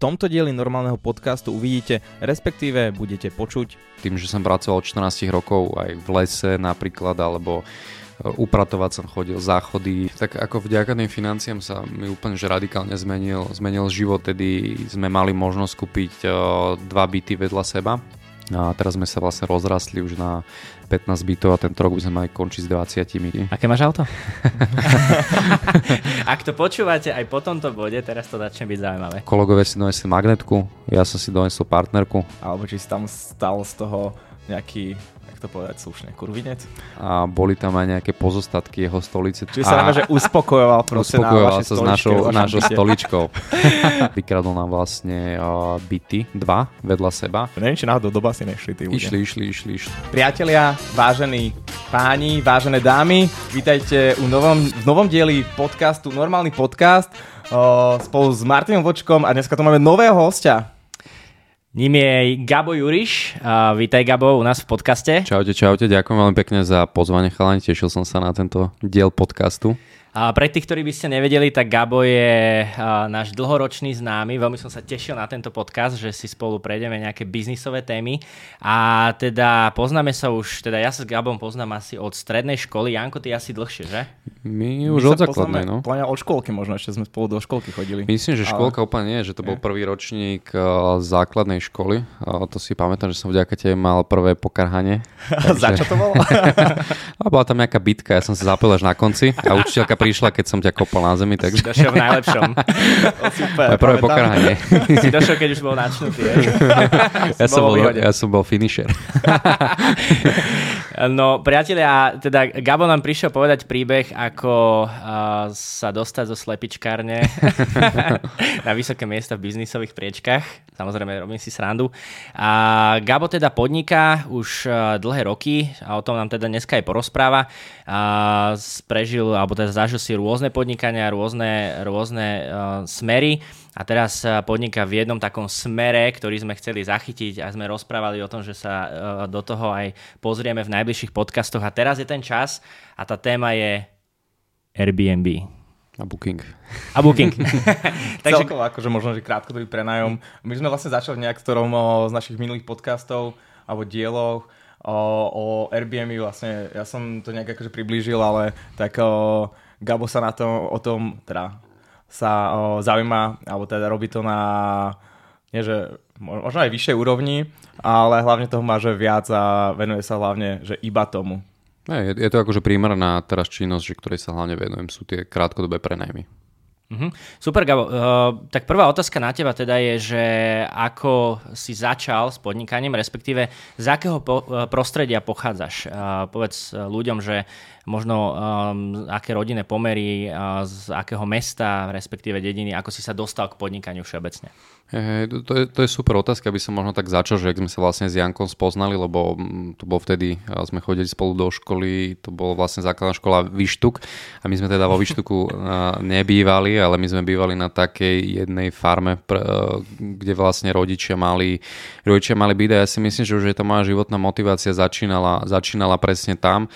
tomto dieli normálneho podcastu uvidíte, respektíve budete počuť. Tým, že som pracoval od 14 rokov aj v lese napríklad, alebo upratovať som chodil, záchody. Tak ako vďaka tým financiám sa mi úplne že radikálne zmenil, zmenil život, tedy sme mali možnosť kúpiť dva byty vedľa seba a teraz sme sa vlastne rozrastli už na 15 bytov a tento rok by sme mali končiť s 20. Aké máš auto? Ak to počúvate aj po tomto bode, teraz to začne byť zaujímavé. Kolegovia si donesli magnetku, ja som si donesol partnerku. Alebo či si tam stal z toho nejaký to povedať slušne, kurvinec. A boli tam aj nejaké pozostatky jeho stolice. Čiže sa nám, že uspokojoval proste uspokojoval na sa s našou, našou stoličkou. Vykradol nám vlastne uh, byty, dva vedľa seba. Neviem, či náhodou do basy nešli tí ľudia. Išli, išli, išli, išli. Priatelia, vážení páni, vážené dámy, vítajte u novom, v novom dieli podcastu Normálny podcast uh, spolu s Martinom Vočkom a dneska tu máme nového hostia. Ním je Gabo Juriš. Uh, vítaj Gabo u nás v podcaste. Čaute, čaute, ďakujem veľmi pekne za pozvanie chalani, tešil som sa na tento diel podcastu. A pre tých, ktorí by ste nevedeli, tak Gabo je náš dlhoročný známy. Veľmi som sa tešil na tento podcast, že si spolu prejdeme nejaké biznisové témy. A teda poznáme sa už, teda ja sa s Gabom poznám asi od strednej školy. Janko, ty asi dlhšie, že? My už My od základnej, no. Plňa od školky možno, ešte sme spolu do školky chodili. Myslím, že školka ale... úplne nie, že to bol prvý ročník základnej školy. To si pamätám, že som vďaka tebe mal prvé pokarhanie. Takže... Za čo to bolo? a bola tam nejaká bitka, ja som sa zapil až na konci a učiteľka prišla, keď som ťa kopol na zemi. Takže... Si došiel v najlepšom. o, super, Moje prvé pokrhanie. si došiel, keď už bol načnutý. ja, som bol, ja som bol finisher. no, priatelia, teda Gabo nám prišiel povedať príbeh, ako uh, sa dostať zo slepičkárne na vysoké miesta v biznisových priečkách. Samozrejme, robím si srandu. A Gabo teda podniká už uh, dlhé roky a o tom nám teda dneska aj porozpráva. Uh, prežil, alebo teda zažil si rôzne podnikania, rôzne, rôzne uh, smery a teraz podniká v jednom takom smere, ktorý sme chceli zachytiť a sme rozprávali o tom, že sa uh, do toho aj pozrieme v najbližších podcastoch a teraz je ten čas a tá téma je Airbnb. A booking. A booking. Takže... Celkovo, akože možno, že krátkodobý prenajom. My sme vlastne začali nejak v ktorom z našich minulých podcastov alebo dielov o, o Airbnb vlastne, ja som to nejak akože priblížil, ale tak o, Gabo sa na to, o tom teda sa o, zaujíma, alebo teda robí to na nie že možno aj vyššej úrovni, ale hlavne toho má, že viac a venuje sa hlavne, že iba tomu. Je, je to akože prímerná teraz činnosť, že ktorej sa hlavne venujem, sú tie krátkodobé prenajmy. Uh-huh. Super, Gabo. Uh, tak prvá otázka na teba teda je, že ako si začal s podnikaním, respektíve z akého po- eh, prostredia pochádzaš? Uh, povedz ľuďom, že možno um, aké rodinné pomery, uh, z akého mesta, respektíve dediny, ako si sa dostal k podnikaniu všeobecne. Hey, to, je, to je super otázka, aby som možno tak začal, že ak sme sa vlastne s Jankom spoznali, lebo mm, to bol vtedy, sme chodili spolu do školy, to bolo vlastne základná škola Vyštuk a my sme teda vo Vyštuku nebývali, ale my sme bývali na takej jednej farme, kde vlastne rodičia mali, rodičia mali byť a ja si myslím, že už je to moja životná motivácia začínala, začínala presne tam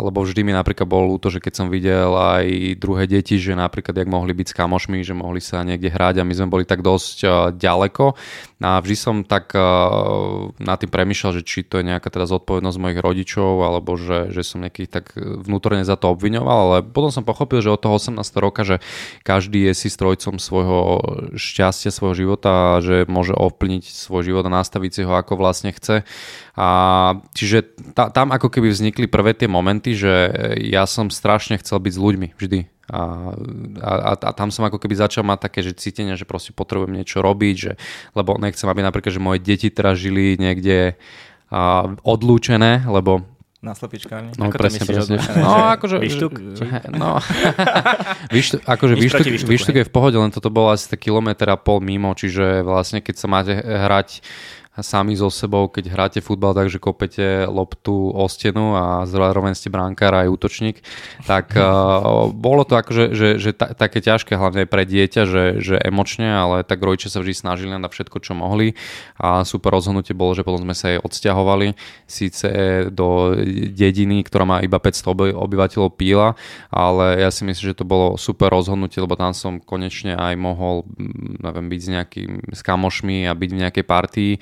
lebo vždy mi napríklad bolo ľúto, že keď som videl aj druhé deti, že napríklad jak mohli byť s kamošmi, že mohli sa niekde hrať a my sme boli tak dosť ďaleko a vždy som tak a, nad tým premyšľal, že či to je nejaká teda zodpovednosť mojich rodičov alebo že, že som nejakých tak vnútorne za to obviňoval, ale potom som pochopil, že od toho 18 roka, že každý je si strojcom svojho šťastia, svojho života že môže ovplyvniť svoj život a nastaviť si ho ako vlastne chce. A čiže ta, tam ako keby vznikli prvé tie momenty, že ja som strašne chcel byť s ľuďmi vždy. A, a, a tam som ako keby začal mať také že cítenie, že proste potrebujem niečo robiť, že, lebo nechcem, aby napríklad, že moje deti teraz žili niekde a, odlúčené, lebo na slepičkárni? No, Ako presne, presne. No, akože... Výštuk? No, výštuk, akože výštuk, výštuk, výštuk je v pohode, len toto bolo asi tak kilometr a pol mimo, čiže vlastne keď sa máte hrať sami so sebou, keď hráte futbal tak, že kopete loptu o stenu a zároveň ste bránkár aj útočník, tak uh, bolo to akože že, že ta, také ťažké, hlavne pre dieťa, že, že emočne, ale tak rodičia sa vždy snažili na všetko, čo mohli a super rozhodnutie bolo, že potom sme sa aj odsťahovali síce do dediny, ktorá má iba 500 obyvateľov píla, ale ja si myslím, že to bolo super rozhodnutie, lebo tam som konečne aj mohol neviem, byť s nejakým s kamošmi a byť v nejakej partii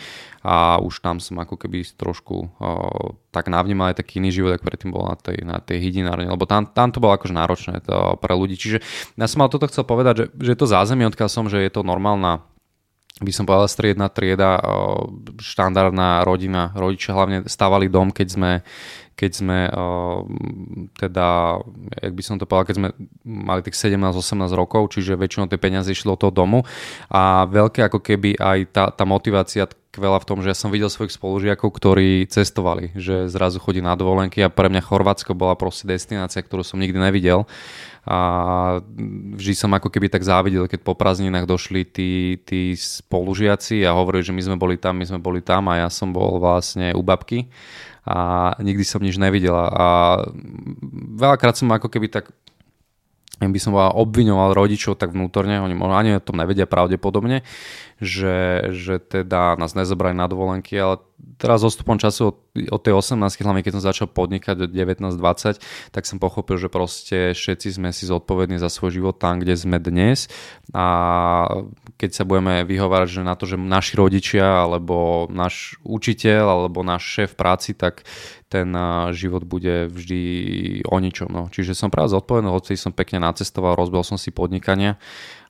a už tam som ako keby trošku uh, tak navnímal aj taký iný život, ako predtým bol na tej, na tej hydinárne, lebo tam, tam to bolo akože náročné to pre ľudí. Čiže ja som mal toto chcel povedať, že, že to zázemie, odkiaľ som, že je to normálna by som povedal striedna trieda, štandardná rodina. Rodičia hlavne stávali dom, keď sme, keď sme teda, jak by som to povedal, keď sme mali tých 17-18 rokov, čiže väčšinou tie peniaze išli do toho domu a veľké ako keby aj tá, tá motivácia tkvela v tom, že ja som videl svojich spolužiakov, ktorí cestovali, že zrazu chodí na dovolenky a pre mňa Chorvátsko bola proste destinácia, ktorú som nikdy nevidel. A vždy som ako keby tak závidel, keď po prázdninách došli tí, tí spolužiaci a hovorili, že my sme boli tam, my sme boli tam a ja som bol vlastne u babky a nikdy som nič nevidel a veľakrát som ako keby tak by som obviňoval rodičov tak vnútorne, oni ani o tom nevedia pravdepodobne, že, že teda nás nezobrali na dovolenky, ale teraz odstupom času od, od tej 18, hlavne keď som začal podnikať od 19-20, tak som pochopil, že proste všetci sme si zodpovední za svoj život tam, kde sme dnes. A keď sa budeme vyhovárať že na to, že naši rodičia alebo náš učiteľ alebo náš šéf práci, tak ten život bude vždy o ničom. No. Čiže som práve zodpovedný, hoci som pekne nacestoval, rozbil som si podnikania.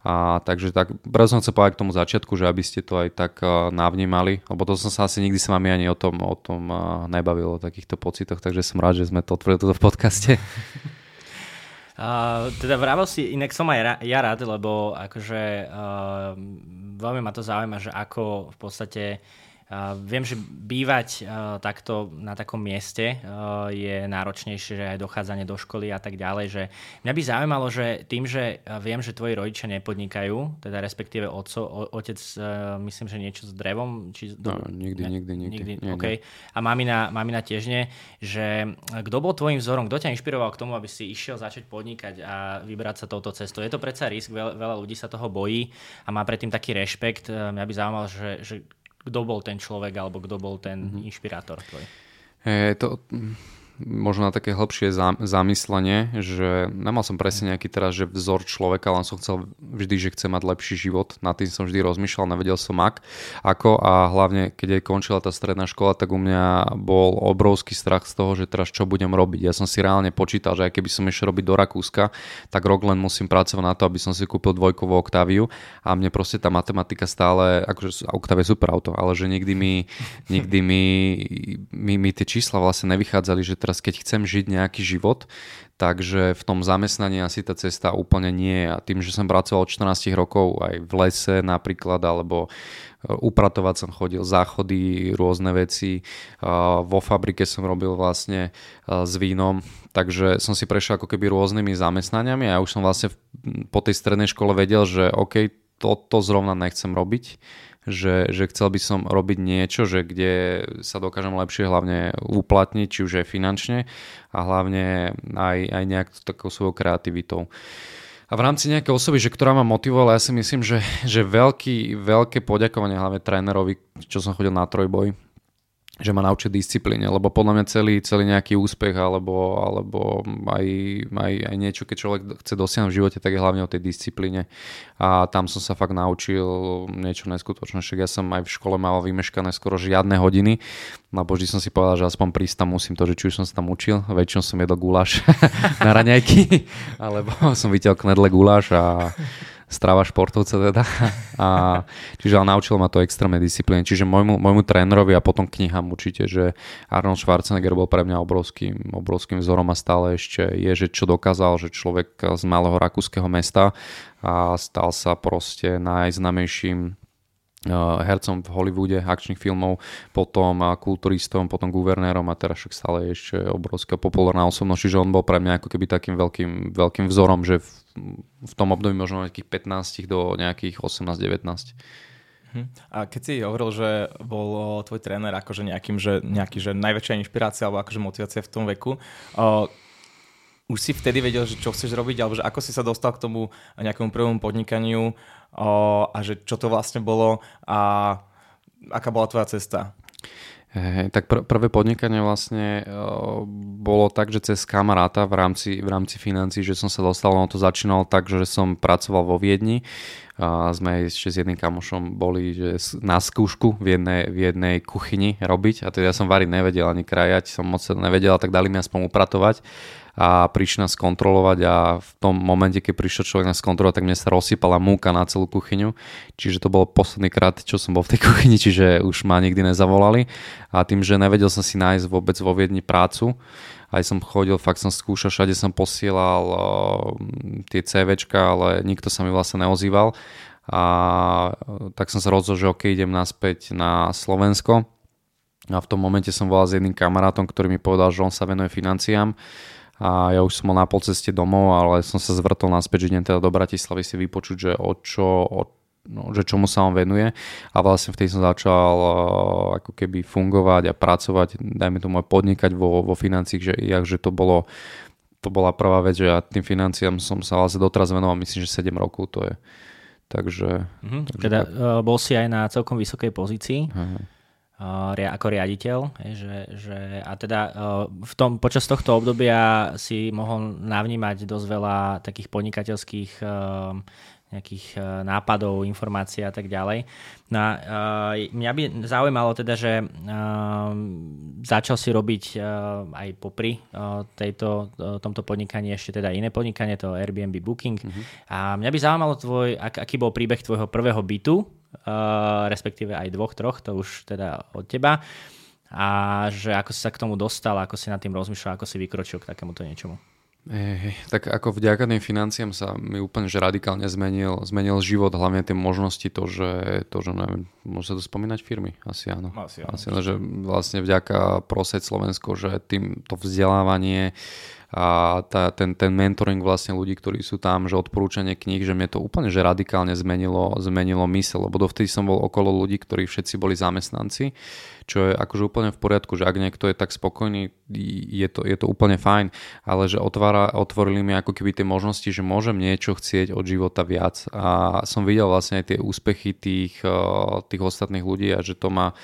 A, takže tak, preto som chcel povedať k tomu začiatku, že aby ste to aj tak navnímali, lebo to som sa asi nikdy s vami ani o tom, o tom nebavil, o takýchto pocitoch, takže som rád, že sme to otvorili v podcaste. Uh, teda vravel si, inak som aj ra- ja rád, lebo akože uh, veľmi ma to zaujíma, že ako v podstate Uh, viem, že bývať uh, takto na takom mieste uh, je náročnejšie, že aj dochádzanie do školy a tak ďalej, že mňa by zaujímalo, že tým, že viem, že tvoji rodičia nepodnikajú, teda respektíve oco, o, otec, myslím, že niečo s drevom, či... No, nikdy, ne, nikdy, nikdy. nikdy nie, okay. A mamina, mamina tiež nie, že kto bol tvojim vzorom, kto ťa inšpiroval k tomu, aby si išiel začať podnikať a vybrať sa touto cestou. Je to predsa risk, veľa, veľa ľudí sa toho bojí a má predtým taký rešpekt. Mňa by zaujímalo, že, že kto bol ten človek alebo kto bol ten mm-hmm. inšpirátor tvoj? E, to, možno na také hĺbšie zamyslenie, že nemal som presne nejaký teraz, že vzor človeka, len som chcel vždy, že chcem mať lepší život. Na tým som vždy rozmýšľal, nevedel som ak, ako a hlavne, keď aj končila tá stredná škola, tak u mňa bol obrovský strach z toho, že teraz čo budem robiť. Ja som si reálne počítal, že aj keby som išiel robiť do Rakúska, tak rok len musím pracovať na to, aby som si kúpil dvojkovú Octaviu a mne proste tá matematika stále, akože Octavia je super auto, ale že nikdy mi, nikdy mi, mi, mi tie čísla vlastne nevychádzali, že teraz keď chcem žiť nejaký život, takže v tom zamestnaní asi tá cesta úplne nie je. A tým, že som pracoval od 14 rokov aj v lese napríklad, alebo e, upratovať som chodil, záchody, rôzne veci. Vo fabrike som robil vlastne e, s vínom, takže som si prešiel ako keby rôznymi zamestnaniami a ja už som vlastne po tej strednej škole vedel, že OK, toto zrovna nechcem robiť že, že chcel by som robiť niečo, že kde sa dokážem lepšie hlavne uplatniť, či už aj finančne a hlavne aj, aj nejak takou svojou kreativitou. A v rámci nejakej osoby, že ktorá ma motivovala, ja si myslím, že, že veľký, veľké poďakovanie hlavne trénerovi, čo som chodil na trojboj, že ma naučí disciplíne, lebo podľa mňa celý, celý nejaký úspech alebo, alebo aj, aj, aj niečo, keď človek chce dosiahnuť v živote, tak je hlavne o tej disciplíne. A tam som sa fakt naučil niečo neskutočné, však ja som aj v škole mal vymeškané skoro žiadne hodiny, lebo vždy som si povedal, že aspoň prísť tam musím to, že či už som sa tam učil, väčšinou som jedol guláš na raňajky, alebo som videl knedle guláš a strava športovca teda. A, čiže ale naučil ma to extrémne disciplíne. Čiže môjmu, môjmu trénerovi a potom knihám určite, že Arnold Schwarzenegger bol pre mňa obrovským, obrovským vzorom a stále ešte je, že čo dokázal, že človek z malého rakúskeho mesta a stal sa proste najznamejším hercom v Hollywoode akčných filmov, potom eh, kulturistom, potom guvernérom a teraz však stále je ešte obrovská populárna osobnosť, čiže on bol pre mňa ako keby takým veľkým, veľkým vzorom, že v, v tom období možno nejakých 15 do nejakých 18-19. Uh-huh. A keď si hovoril, že bol tvoj tréner akože nejakým, že, nejaký, že najväčšia inšpirácia alebo akože motivácia v tom veku, uh, už si vtedy vedel, že čo chceš robiť, alebo že ako si sa dostal k tomu nejakému prvému podnikaniu uh, a že čo to vlastne bolo a aká bola tvoja cesta? Hey, tak pr- prvé podnikanie vlastne uh, bolo tak, že cez kamaráta v rámci, v rámci financí, že som sa dostal, ono to začínalo tak, že som pracoval vo Viedni sme ešte s jedným kamošom boli že na skúšku v jednej, v jednej kuchyni robiť. A teda ja som variť nevedel ani krajať, som moc nevedel, tak dali mi aspoň upratovať a prišli nás kontrolovať. A v tom momente, keď prišiel človek nás kontrolovať, tak mne sa rozsypala múka na celú kuchyňu, čiže to bolo posledný krát, čo som bol v tej kuchyni, čiže už ma nikdy nezavolali. A tým, že nevedel som si nájsť vôbec vo Viedni prácu, aj som chodil, fakt som skúšal, všade som posielal uh, tie CVčka, ale nikto sa mi vlastne neozýval. A uh, tak som sa rozhodol, že ok, idem naspäť na Slovensko. A v tom momente som volal s jedným kamarátom, ktorý mi povedal, že on sa venuje financiám. A ja už som bol na polceste domov, ale som sa zvrtol naspäť, že idem teda do Bratislavy si vypočuť, že o čo, o no, že čomu sa on venuje a vlastne vtedy som začal uh, ako keby fungovať a pracovať, dajme tomu aj podnikať vo, vo financiách, že, že to bolo to bola prvá vec, že ja tým financiám som sa vlastne doteraz venoval, myslím, že 7 rokov to je. Takže... Mm-hmm. takže teda tak. Uh, bol si aj na celkom vysokej pozícii. Uh-huh. Uh, ako riaditeľ, že, že, a teda v tom, počas tohto obdobia si mohol navnímať dosť veľa takých podnikateľských nejakých e, nápadov, informácií a tak ďalej. No a uh, mňa by zaujímalo teda, že uh, začal si robiť aj popri tejto, tomto podnikaní ešte teda iné podnikanie, to Airbnb Booking. Uh-huh. A mňa by zaujímalo tvoj, ak, aký bol príbeh tvojho prvého bytu, respektíve aj dvoch, troch, to už teda od teba. A že ako si sa k tomu dostal, ako si nad tým rozmýšľal, ako si vykročil k takémuto niečomu. Hey, tak ako vďaka tým financiám sa mi úplne že radikálne zmenil, zmenil život, hlavne tie možnosti, to, že, to, že neviem, môže sa to spomínať firmy? Asi áno. Asi áno. Asi áno že vlastne vďaka Proseď Slovensko, že tým to vzdelávanie, a tá, ten, ten mentoring vlastne ľudí, ktorí sú tam, že odporúčanie kníh, že mne to úplne že radikálne zmenilo, zmenilo mysel, lebo dovtedy som bol okolo ľudí, ktorí všetci boli zamestnanci, čo je akože úplne v poriadku, že ak niekto je tak spokojný, je to, je to úplne fajn, ale že otvára, otvorili mi ako keby tie možnosti, že môžem niečo chcieť od života viac. A som videl vlastne aj tie úspechy tých, eh, tých ostatných ľudí a že to ma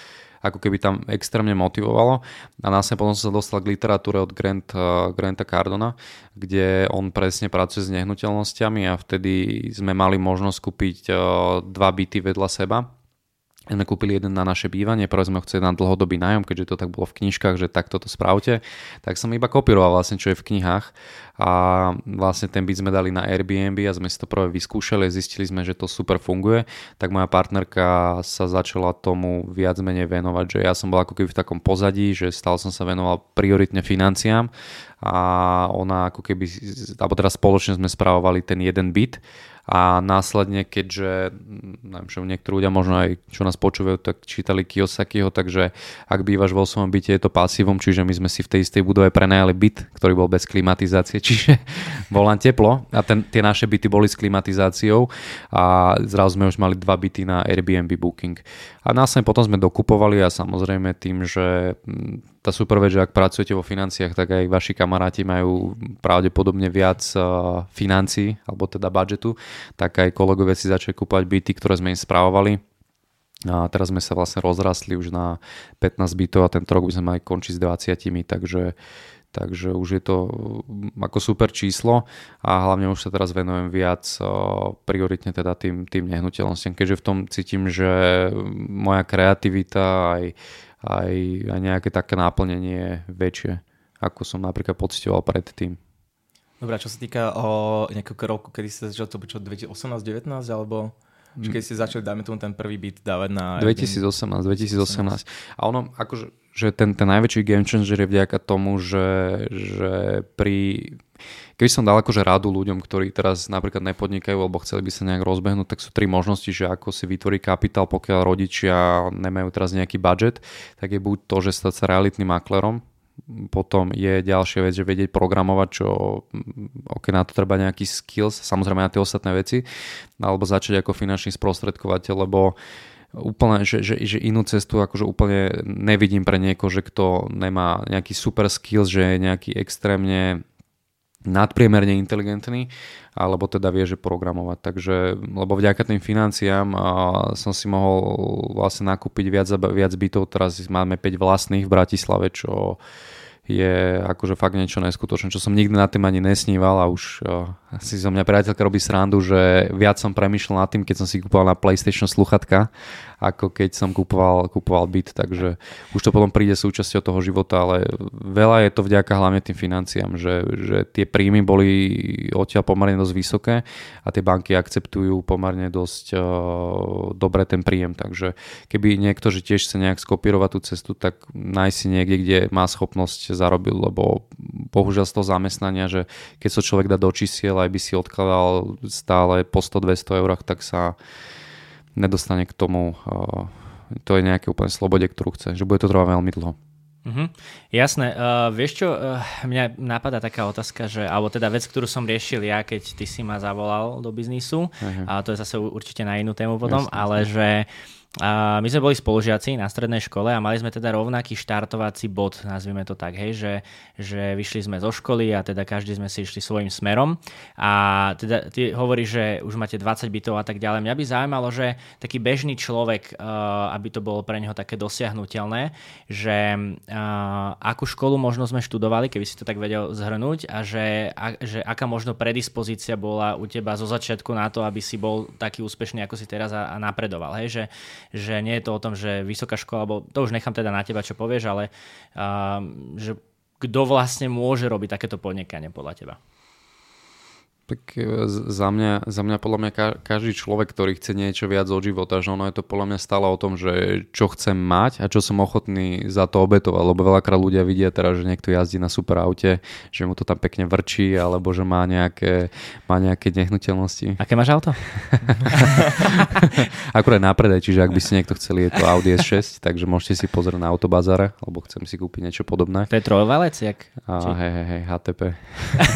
ako keby tam extrémne motivovalo. A následne potom som sa dostal k literatúre od Grant, uh, Granta Cardona, kde on presne pracuje s nehnuteľnosťami a vtedy sme mali možnosť kúpiť uh, dva byty vedľa seba sme kúpili jeden na naše bývanie, prvé sme ho chceli na dlhodobý nájom, keďže to tak bolo v knižkách, že takto to spravte, tak som iba kopíroval vlastne, čo je v knihách. A vlastne ten byt sme dali na Airbnb a sme si to prvé vyskúšali zistili sme, že to super funguje, tak moja partnerka sa začala tomu viac menej venovať, že ja som bol ako keby v takom pozadí, že stále som sa venoval prioritne financiám a ona ako keby, alebo teraz spoločne sme spravovali ten jeden byt a následne, keďže neviem, že niektorí ľudia možno aj, čo nás počúvajú, tak čítali Kiyosakiho, takže ak bývaš vo svojom byte, je to pasívom, čiže my sme si v tej istej budove prenajali byt, ktorý bol bez klimatizácie, čiže bol len teplo a ten, tie naše byty boli s klimatizáciou a zrazu sme už mali dva byty na Airbnb Booking. A následne potom sme dokupovali a samozrejme tým, že tá super vec, že ak pracujete vo financiách, tak aj vaši kamaráti majú pravdepodobne viac uh, financií, alebo teda budžetu, tak aj kolegovia si začali kúpať byty, ktoré sme im správovali. A teraz sme sa vlastne rozrastli už na 15 bytov a tento rok by sme mali končiť s 20, takže Takže už je to ako super číslo a hlavne už sa teraz venujem viac prioritne teda tým, tým nehnuteľnostiam, keďže v tom cítim, že moja kreativita aj, aj, aj nejaké také náplnenie väčšie, ako som napríklad pocitoval predtým. Dobre, čo sa týka o nejakého roku, kedy ste začal to čo 2018-19 alebo či keď ste začali, dáme tomu ten prvý byt dávať na... 2018, 2018. A ono, akože, že ten, ten najväčší game changer je vďaka tomu, že, že pri... Keby som dal akože rádu ľuďom, ktorí teraz napríklad nepodnikajú alebo chceli by sa nejak rozbehnúť, tak sú tri možnosti, že ako si vytvorí kapitál, pokiaľ rodičia nemajú teraz nejaký budget, tak je buď to, že stať sa realitným maklerom, potom je ďalšia vec, že vedieť programovať, čo ok, na to treba nejaký skills, samozrejme na tie ostatné veci, alebo začať ako finančný sprostredkovateľ, lebo úplne, že, že, že inú cestu akože úplne nevidím pre niekoho, že kto nemá nejaký super skills, že je nejaký extrémne nadpriemerne inteligentný, alebo teda vie, že programovať. Takže, lebo vďaka tým financiám a, som si mohol vlastne nakúpiť viac, viac bytov, teraz máme 5 vlastných v Bratislave, čo je akože fakt niečo neskutočné, čo som nikdy na tým ani nesníval a už uh, si zo mňa priateľka robí srandu, že viac som premyšľal nad tým, keď som si kúpoval na PlayStation sluchatka, ako keď som kúpoval, kúpoval byt, takže už to potom príde súčasťou toho života, ale veľa je to vďaka hlavne tým financiám, že, že tie príjmy boli odtiaľ pomerne dosť vysoké a tie banky akceptujú pomerne dosť uh, dobre ten príjem, takže keby niekto, že tiež chce nejak skopírovať tú cestu, tak nájsť si niekde, kde má schopnosť zarobil, lebo bohužiaľ z toho zamestnania, že keď sa človek dá do čísiel, aj by si odkladal stále po 100-200 eurách, tak sa nedostane k tomu, to je nejaké úplne slobode, ktorú chce, že bude to trvať veľmi dlho. Mm-hmm. Jasné. Uh, vieš čo, uh, mňa napadá taká otázka, že, alebo teda vec, ktorú som riešil ja, keď ty si ma zavolal do biznisu, uh-huh. a to je zase určite na inú tému potom, Jasne. ale že uh, a my sme boli spolužiaci na strednej škole a mali sme teda rovnaký štartovací bod, nazvime to tak, hej, že, že vyšli sme zo školy a teda každý sme si išli svojim smerom a teda ty hovoríš, že už máte 20 bytov a tak ďalej. Mňa by zaujímalo, že taký bežný človek, uh, aby to bolo pre neho také dosiahnutelné, že uh, akú školu možno sme študovali, keby si to tak vedel zhrnúť a že, a, že aká možno predispozícia bola u teba zo začiatku na to, aby si bol taký úspešný, ako si teraz a, a napredoval, hej, že že nie je to o tom, že vysoká škola, alebo to už nechám teda na teba, čo povieš, ale uh, že kto vlastne môže robiť takéto podnikanie podľa teba? Tak e, za mňa, za mňa podľa mňa každý človek, ktorý chce niečo viac od života, že ono je to podľa mňa stále o tom, že čo chcem mať a čo som ochotný za to obetovať, lebo veľakrát ľudia vidia teraz, že niekto jazdí na super aute, že mu to tam pekne vrčí, alebo že má nejaké, má nejaké nehnuteľnosti. Aké máš auto? Akurát na predaj, čiže ak by si niekto chceli, je to Audi S6, takže môžete si pozrieť na autobazare, alebo chcem si kúpiť niečo podobné. To je trojvalec, jak? A, hej, hej, hej, HTP.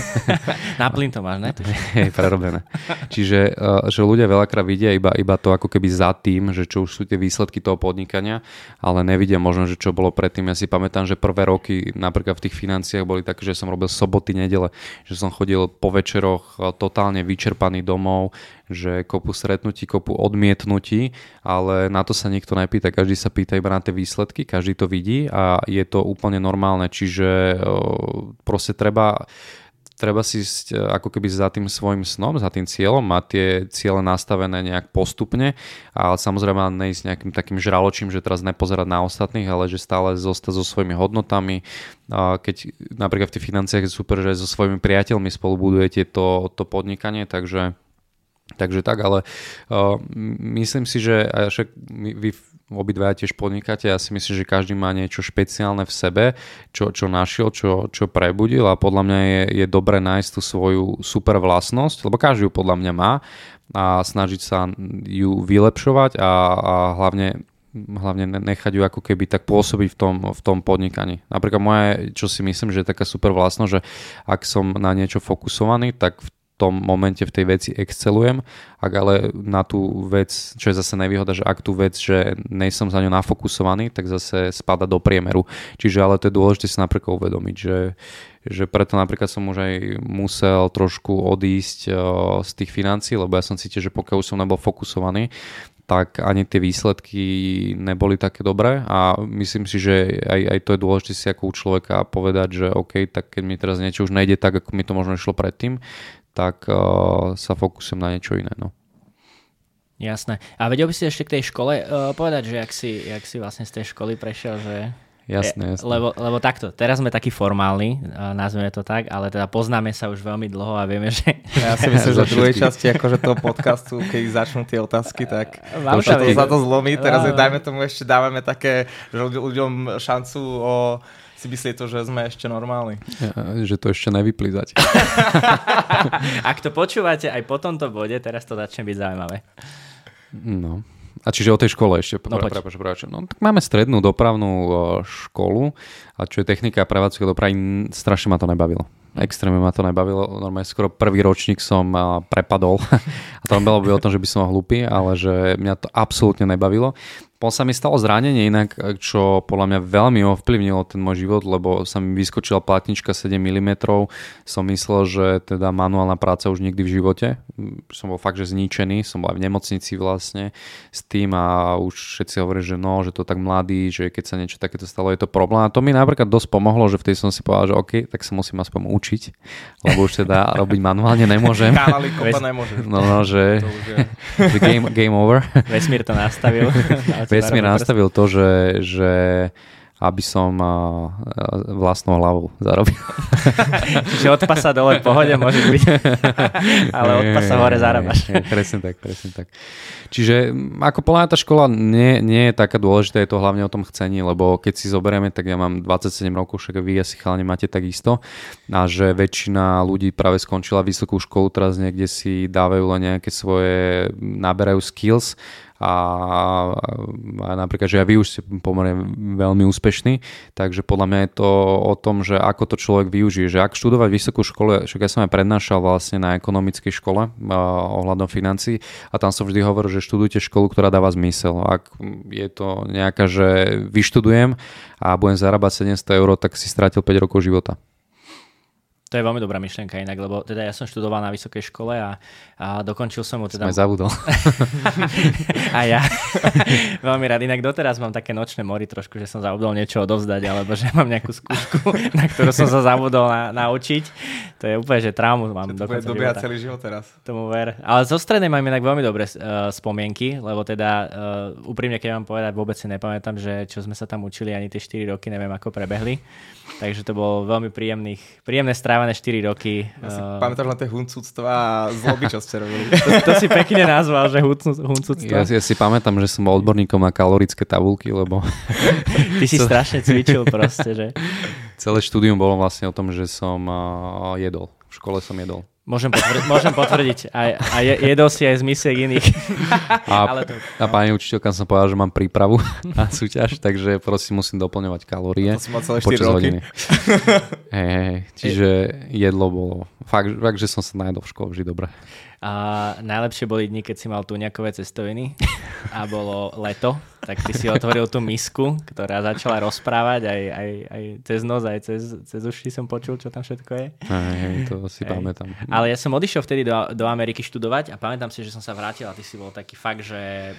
na plyn to máš, ne? Prerobené. Čiže eh, že ľudia veľakrát vidia iba, iba to ako keby za tým, že čo už sú tie výsledky toho podnikania, ale nevidia možno, že čo bolo predtým. Ja si pamätám, že prvé roky napríklad v tých financiách boli také, že som robil soboty, nedele, že som chodil po večeroch eh, totálne vyčerpaný domov, že kopu stretnutí, kopu odmietnutí, ale na to sa nikto nepýta. Každý sa pýta iba na tie výsledky, každý to vidí a je to úplne normálne. Čiže eh, proste treba treba si ísť e, ako keby za tým svojim snom, za tým cieľom, mať tie ciele nastavené nejak postupne a samozrejme neísť nejakým takým žraločím, že teraz nepozerať na ostatných, ale že stále zostať so svojimi hodnotami. Keď napríklad v tých financiách je super, že so svojimi priateľmi spolu budujete to, to podnikanie, takže Takže tak, ale uh, myslím si, že však vy obidvaja tiež podnikáte, ja si myslím, že každý má niečo špeciálne v sebe, čo, čo našiel, čo, čo prebudil a podľa mňa je, je dobre nájsť tú svoju super vlastnosť, lebo každý ju podľa mňa má a snažiť sa ju vylepšovať a, a hlavne hlavne nechať ju ako keby tak pôsobiť v tom, v tom podnikaní. Napríklad moje, čo si myslím, že je taká super vlastnosť, že ak som na niečo fokusovaný, tak v tom momente v tej veci excelujem, ak ale na tú vec, čo je zase nevýhoda, že ak tú vec, že nejsem za ňu nafokusovaný, tak zase spada do priemeru. Čiže ale to je dôležité si napríklad uvedomiť, že, že preto napríklad som už aj musel trošku odísť z tých financií, lebo ja som cítil, že pokiaľ som nebol fokusovaný, tak ani tie výsledky neboli také dobré a myslím si, že aj, aj to je dôležité si ako u človeka povedať, že OK, tak keď mi teraz niečo už nejde tak, ako mi to možno išlo predtým, tak uh, sa fokusujem na niečo iné. No. Jasné. A vedel by si ešte k tej škole uh, povedať, že jak si, jak si vlastne z tej školy prešiel, že... Jasné, jasné. Lebo, lebo takto, teraz sme takí formálni, nazveme to tak, ale teda poznáme sa už veľmi dlho a vieme, že... Ja si myslím, že v druhej časti akože toho podcastu, keď začnú tie otázky, tak Mám to, to, za to zlomí. Teraz je, dajme tomu ešte dávame také, že ľuďom šancu o si myslí to, že sme ešte normálni. Ja, že to ešte nevyplýzať. Ak to počúvate aj po tomto bode, teraz to začne byť zaujímavé. No. A čiže o tej škole ešte. No, pre, pre, pre, no, tak máme strednú dopravnú školu a čo je technika a prevádzka dopravy, strašne ma to nebavilo. extrémne ma to nebavilo. Normálne skoro prvý ročník som prepadol a to bolo by o tom, že by som hlupý, ale že mňa to absolútne nebavilo. Po sa mi stalo zranenie inak, čo podľa mňa veľmi ovplyvnilo ten môj život, lebo sa mi vyskočila platnička 7 mm. Som myslel, že teda manuálna práca už nikdy v živote. Som bol fakt, že zničený. Som bol aj v nemocnici vlastne s tým a už všetci hovorí, že no, že to tak mladý, že keď sa niečo takéto stalo, je to problém. A to mi napríklad dosť pomohlo, že vtedy som si povedal, že OK, tak sa musím aspoň učiť, lebo už teda robiť manuálne nemôžem. Kávali kopa nemôžem. No, no, že, že game, game over. Vesmír to nastavil. Vesmír nastavil to, že, že aby som vlastnou hlavou zarobil. Čiže od pasa dole v pohode môže byť, ale od pasa hore zarábaš. presne tak, presne tak. Čiže ako plná tá škola nie, nie je taká dôležitá, je to hlavne o tom chcení, lebo keď si zoberieme, tak ja mám 27 rokov, však vy asi chalani máte takisto a že väčšina ľudí práve skončila vysokú školu, teraz niekde si dávajú len nejaké svoje, naberajú skills a, a napríklad, že aj vy už ste pomerne veľmi úspešní, takže podľa mňa je to o tom, že ako to človek využije, že ak študovať vysokú školu, však ja som aj prednášal vlastne na ekonomickej škole a, ohľadom financí a tam som vždy hovoril, že študujte školu, ktorá dáva zmysel. Ak je to nejaká, že vyštudujem a budem zarábať 700 eur, tak si strátil 5 rokov života. To je veľmi dobrá myšlienka inak, lebo teda ja som študoval na vysokej škole a, a dokončil som mu teda... Som zabudol. a ja veľmi rád. Inak doteraz mám také nočné mori trošku, že som zabudol niečo odovzdať, alebo že mám nejakú skúšku, na ktorú som sa zabudol na, naučiť. To je úplne, že traumu mám do konca života. celý život teraz. Tomu ver. Ale zo strednej mám inak veľmi dobré uh, spomienky, lebo teda uh, úprimne, keď vám povedať, vôbec si nepamätám, že čo sme sa tam učili, ani tie 4 roky neviem, ako prebehli. Takže to bolo veľmi príjemných, príjemné strávené 4 roky. Ja si uh, pamätáš na tie huncúctva a zloby, čo ste robili. to, to si pekne nazval, že huncúctva. Ja, ja si pamätám, že som bol odborníkom na kalorické tabulky, lebo... Ty si strašne cvičil proste, že... Celé štúdium bolo vlastne o tom, že som uh, jedol. V škole som jedol. Môžem, potvr- môžem potvrdiť. A, a jedol si aj z misiek iných. A, Ale to, a pani učiteľka som povedal, že mám prípravu na súťaž, takže prosím musím doplňovať kalórie. To som mal celé 4 roky. Hej, hej, čiže jedlo bolo... Fakt, fakt, že som sa najedol v škole vždy dobre. A najlepšie boli dni, keď si mal tu nejakové cestoviny a bolo leto, tak ty si otvoril tú misku, ktorá začala rozprávať aj, aj, aj cez nos, aj cez, cez uši som počul, čo tam všetko je. Aj, hej, to si aj. pamätám. Ale ja som odišiel vtedy do, do Ameriky študovať a pamätám si, že som sa vrátil a ty si bol taký fakt, že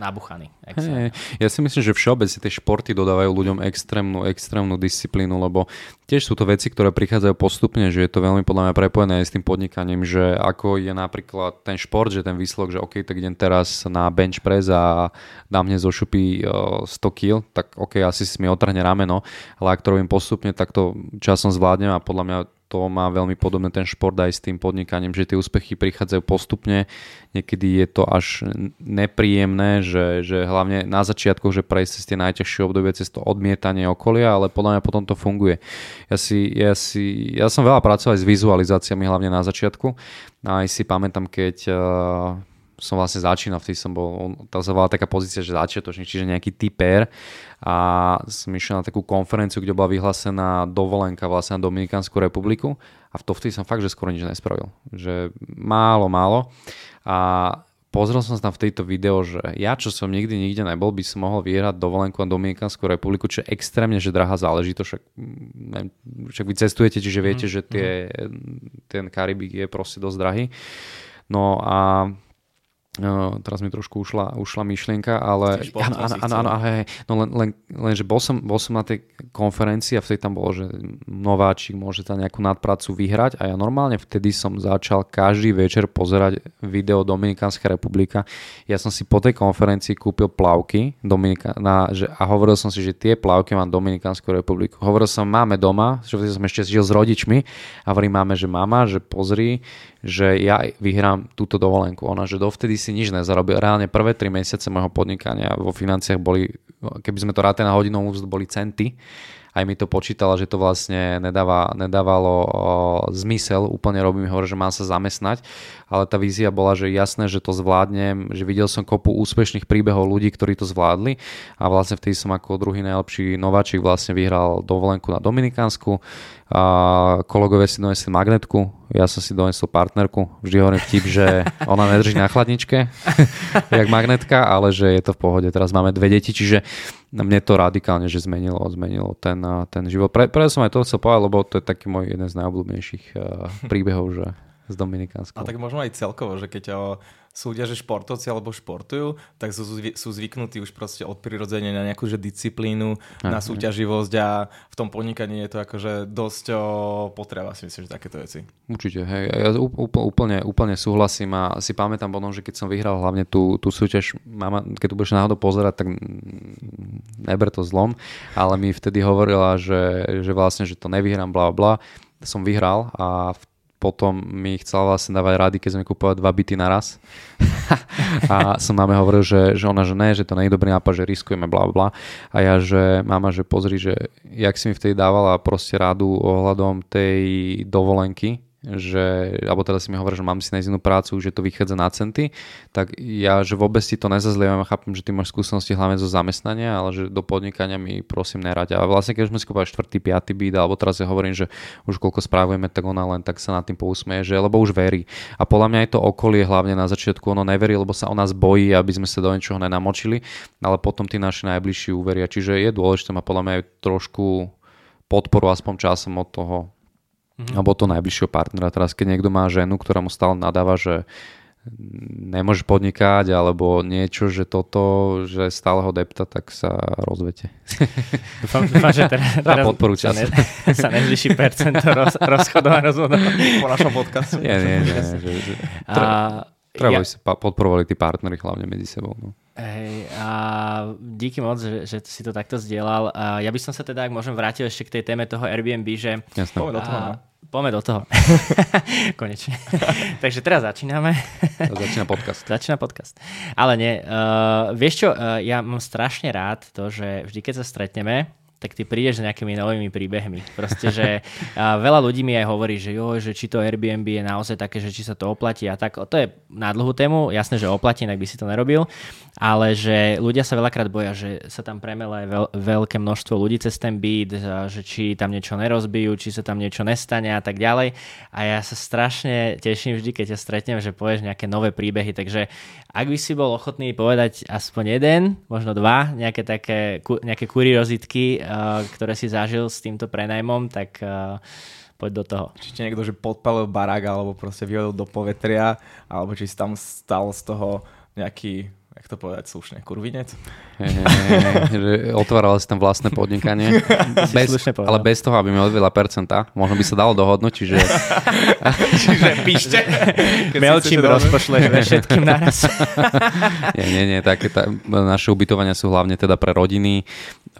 nabuchaný. Hey, ja si myslím, že všeobecne tie športy dodávajú ľuďom extrémnu, extrémnu disciplínu, lebo tiež sú to veci, ktoré prichádzajú postupne, že je to veľmi podľa mňa prepojené aj s tým podnikaním, že ako je napríklad ten šport, že ten výsledok, že OK, tak idem teraz na bench press a dám hneď zo šupy 100 kg, tak OK, asi si mi otrhne rameno, ale ak to robím postupne, tak to časom zvládnem a podľa mňa to má veľmi podobné ten šport aj s tým podnikaním, že tie úspechy prichádzajú postupne, niekedy je to až nepríjemné, že, že hlavne na začiatkoch, že prejsť cez tie najťažšie obdobie, cez to odmietanie okolia, ale podľa mňa potom to funguje. Ja, si, ja, si, ja som veľa pracoval aj s vizualizáciami, hlavne na začiatku. A aj si pamätám, keď uh, som vlastne začínal, vtedy som bol, to sa volá taká pozícia, že začiatočník, čiže nejaký typer a som išiel na takú konferenciu, kde bola vyhlásená dovolenka vlastne na Dominikánsku republiku a v to vtedy som fakt, že skoro nič nespravil. Že málo, málo a pozrel som sa tam v tejto video, že ja, čo som nikdy nikde nebol, by som mohol vyhrať dovolenku na Dominikánsku republiku, čo je extrémne, že drahá záležitosť, však, neviem, však vy cestujete, čiže viete, mm, že tie, mm. ten Karibik je proste dosť drahý. No a No, teraz mi trošku ušla, ušla myšlienka, ale áno, áno, áno, hej, no len, len, len, že bol som, bol som na tej konferencii a vtedy tam bolo, že nováčik môže tam nejakú nadpracu vyhrať a ja normálne vtedy som začal každý večer pozerať video Dominikánska republika. Ja som si po tej konferencii kúpil plavky Dominika, na, že, a hovoril som si, že tie plavky mám Dominikánsku republiku. Hovoril som, máme doma, že som ešte žil s rodičmi a hovorím máme, že mama, že pozri, že ja vyhrám túto dovolenku. Ona, že dovtedy si nič nezarobil. Reálne prvé 3 mesiace môjho podnikania vo financiách boli, keby sme to rátali na hodinovú boli centy aj mi to počítala, že to vlastne nedáva, nedávalo zmysel, úplne robím hovor, že mám sa zamestnať, ale tá vízia bola, že jasné, že to zvládnem, že videl som kopu úspešných príbehov ľudí, ktorí to zvládli a vlastne vtedy som ako druhý najlepší nováčik vlastne vyhral dovolenku na Dominikánsku, a kolegovia si donesli magnetku, ja som si donesol partnerku. Vždy hovorím vtip, že ona nedrží na chladničke, jak magnetka, ale že je to v pohode. Teraz máme dve deti, čiže mne to radikálne že zmenilo, zmenilo ten, ten život. Pre, pre som aj to chcel povedať, lebo to je taký môj jeden z najobľúbenejších príbehov, že z Dominikánskou. A tak možno aj celkovo, že keď súdia, že športovci alebo športujú, tak sú, sú zvyknutí už proste od prirodzenia na nejakú že disciplínu, Aha. na súťaživosť a v tom podnikaní je to akože dosť o, potreba si myslím, že takéto veci. Určite, hej, ja úplne, úplne súhlasím a si pamätám potom, že keď som vyhral hlavne tú, tú súťaž, mama, keď tu budeš náhodou pozerať, tak neber to zlom, ale mi vtedy hovorila, že, že vlastne, že to nevyhrám, bla bla, som vyhral a v potom mi chcela vlastne dávať rady, keď sme kúpovali dva byty naraz. a som máme hovoril, že, že ona, že ne, že to nie je dobrý nápad, že riskujeme, bla bla. A ja, že mama, že pozri, že jak si mi vtedy dávala proste rádu ohľadom tej dovolenky, že, alebo teda si mi hovorí, že mám si nájsť inú prácu, že to vychádza na centy, tak ja, že vôbec ti to nezazlievam, chápem, že ty máš skúsenosti hlavne zo zamestnania, ale že do podnikania mi prosím nerať. A vlastne keď sme si kúpali 4. 5. byt, alebo teraz ja hovorím, že už koľko správujeme, tak ona len tak sa nad tým pousmeje, že lebo už verí. A podľa mňa aj to okolie hlavne na začiatku ono neverí, lebo sa o nás bojí, aby sme sa do ničoho nenamočili, ale potom tí naši najbližší uveria. Čiže je dôležité ma podľa mňa aj trošku podporu aspoň časom od toho mm-hmm. alebo to najbližšieho partnera. Teraz keď niekto má ženu, ktorá mu stále nadáva, že nemôže podnikať alebo niečo, že toto, že stále ho depta, tak sa rozvete. Dúfam, dúfam že teraz, teraz sa, ne, sa nezvyší percento roz, rozchodov a rozvodov po našom podcaste. Nie, nie, nie. Že, že, a, treba ja, sa podporovali tí partnery hlavne medzi sebou. No. Hej, a díky moc, že, že si to takto zdieľal. A ja by som sa teda, ak môžem, vrátil ešte k tej téme toho Airbnb, že... Toho. A, no. Poďme do toho. Konečne. Takže teraz začíname. Začína podcast. Začína podcast. Ale nie. Uh, vieš čo, uh, ja mám strašne rád to, že vždy, keď sa stretneme, tak ty prídeš s nejakými novými príbehmi. Proste, že a veľa ľudí mi aj hovorí, že jo, že či to Airbnb je naozaj také, že či sa to oplatí a tak. To je na dlhú tému, jasné, že oplatí, inak by si to nerobil, ale že ľudia sa veľakrát boja, že sa tam premele veľ, veľké množstvo ľudí cez ten byt, že či tam niečo nerozbijú, či sa tam niečo nestane a tak ďalej. A ja sa strašne teším vždy, keď ťa stretnem, že povieš nejaké nové príbehy, takže ak by si bol ochotný povedať aspoň jeden, možno dva, nejaké také, nejaké kuriozitky, uh, ktoré si zažil s týmto prenajmom, tak uh, poď do toho. Či niekto, že podpalil barák, alebo proste vyhodil do povetria, alebo či si tam stal z toho nejaký jak to povedať slušne, kurvinec? že otváral si tam vlastné podnikanie, bez, ale bez toho, aby mi odvedla percenta. Možno by sa dalo dohodnúť, čiže... čiže píšte. Melčím rozpošleš všetkým naraz. nie, nie, nie, tak tá, naše ubytovania sú hlavne teda pre rodiny,